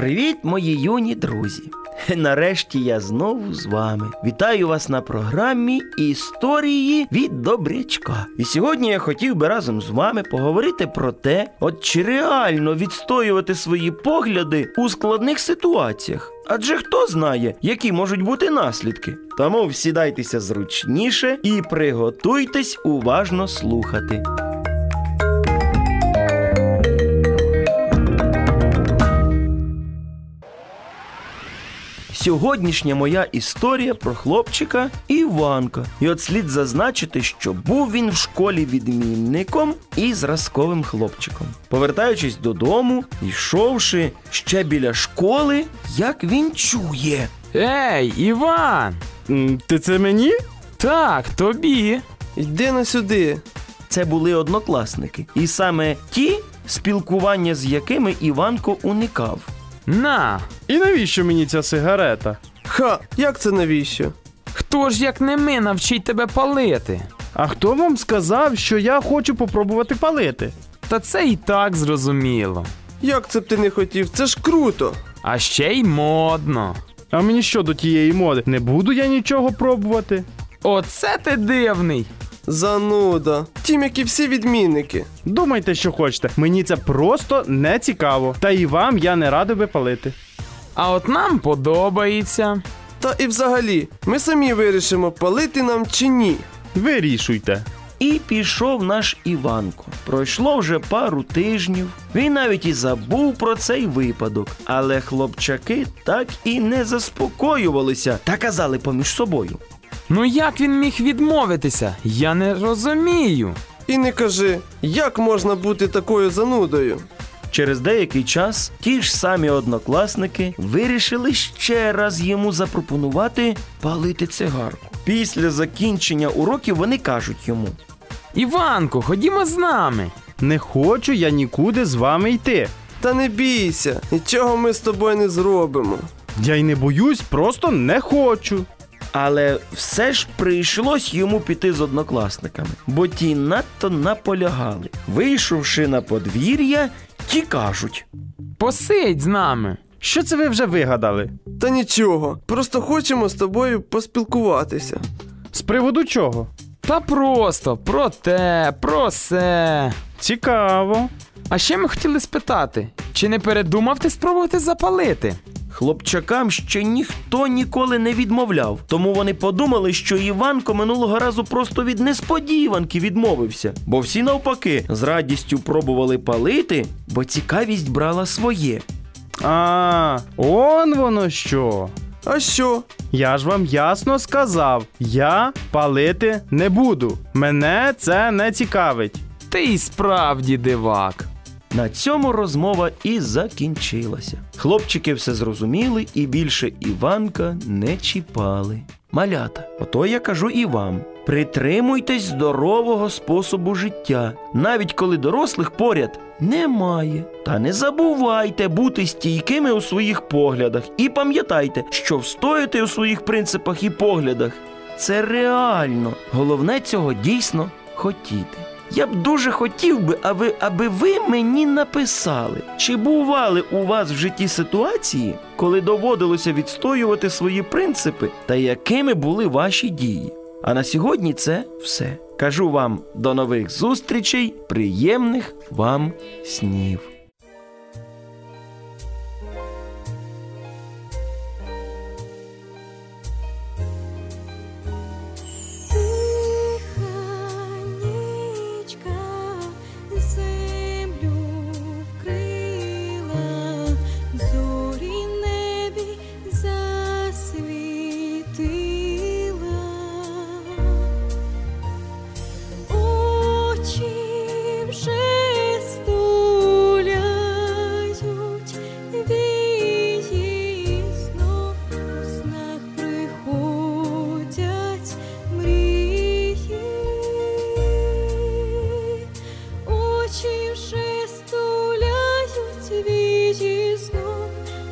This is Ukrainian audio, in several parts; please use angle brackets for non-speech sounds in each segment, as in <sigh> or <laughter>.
Привіт, мої юні друзі! <laughs> Нарешті я знову з вами. Вітаю вас на програмі Історії від Добрячка. І сьогодні я хотів би разом з вами поговорити про те, от чи реально відстоювати свої погляди у складних ситуаціях. Адже хто знає, які можуть бути наслідки. Тому всідайтеся зручніше і приготуйтесь уважно слухати. Сьогоднішня моя історія про хлопчика Іванка. І от слід зазначити, що був він в школі відмінником і зразковим хлопчиком. Повертаючись додому, йшовши ще біля школи, як він чує. Ей, Іван! Ти це мені? Так, тобі. Йди на сюди. Це були однокласники, і саме ті, спілкування з якими Іванко уникав. На. І навіщо мені ця сигарета? Ха, як це навіщо? Хто ж як не ми навчить тебе палити? А хто вам сказав, що я хочу попробувати палити? Та це і так зрозуміло. Як це б ти не хотів? Це ж круто. А ще й модно. А мені що до тієї моди? Не буду я нічого пробувати. Оце ти дивний. Зануда. Тім, як і всі відмінники. Думайте, що хочете. Мені це просто не цікаво. Та і вам я не радий би палити. А от нам подобається. Та і взагалі, ми самі вирішимо, палити нам чи ні. Вирішуйте. І пішов наш Іванко. Пройшло вже пару тижнів. Він навіть і забув про цей випадок. Але хлопчаки так і не заспокоювалися та казали поміж собою. Ну як він міг відмовитися? Я не розумію. І не кажи, як можна бути такою занудою. Через деякий час ті ж самі однокласники вирішили ще раз йому запропонувати палити цигарку. Після закінчення уроків вони кажуть йому: Іванко, ходімо з нами. Не хочу я нікуди з вами йти. Та не бійся, нічого ми з тобою не зробимо. Я й не боюсь, просто не хочу. Але все ж прийшлось йому піти з однокласниками, бо ті надто наполягали. Вийшовши на подвір'я, ті кажуть: Посидь з нами. Що це ви вже вигадали? Та нічого, просто хочемо з тобою поспілкуватися. З приводу чого? Та просто про те, про се. Цікаво. А ще ми хотіли спитати, чи не передумав ти спробувати запалити? Хлопчакам ще ніхто ніколи не відмовляв, тому вони подумали, що Іванко минулого разу просто від несподіванки відмовився, бо всі навпаки з радістю пробували палити, бо цікавість брала своє. А, он воно що. А що? Я ж вам ясно сказав, я палити не буду. Мене це не цікавить. Ти і справді дивак. На цьому розмова і закінчилася. Хлопчики все зрозуміли і більше Іванка не чіпали. Малята, ото я кажу і вам: притримуйтесь здорового способу життя, навіть коли дорослих поряд немає. Та не забувайте бути стійкими у своїх поглядах і пам'ятайте, що встояти у своїх принципах і поглядах це реально. Головне цього дійсно хотіти. Я б дуже хотів би, аби, аби ви мені написали, чи бували у вас в житті ситуації, коли доводилося відстоювати свої принципи та якими були ваші дії. А на сьогодні це все. Кажу вам до нових зустрічей, приємних вам снів. Побачивши, стуляють вічі знов,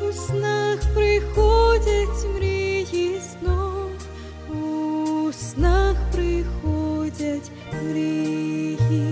у снах приходять мрії знов, у снах приходять мрії.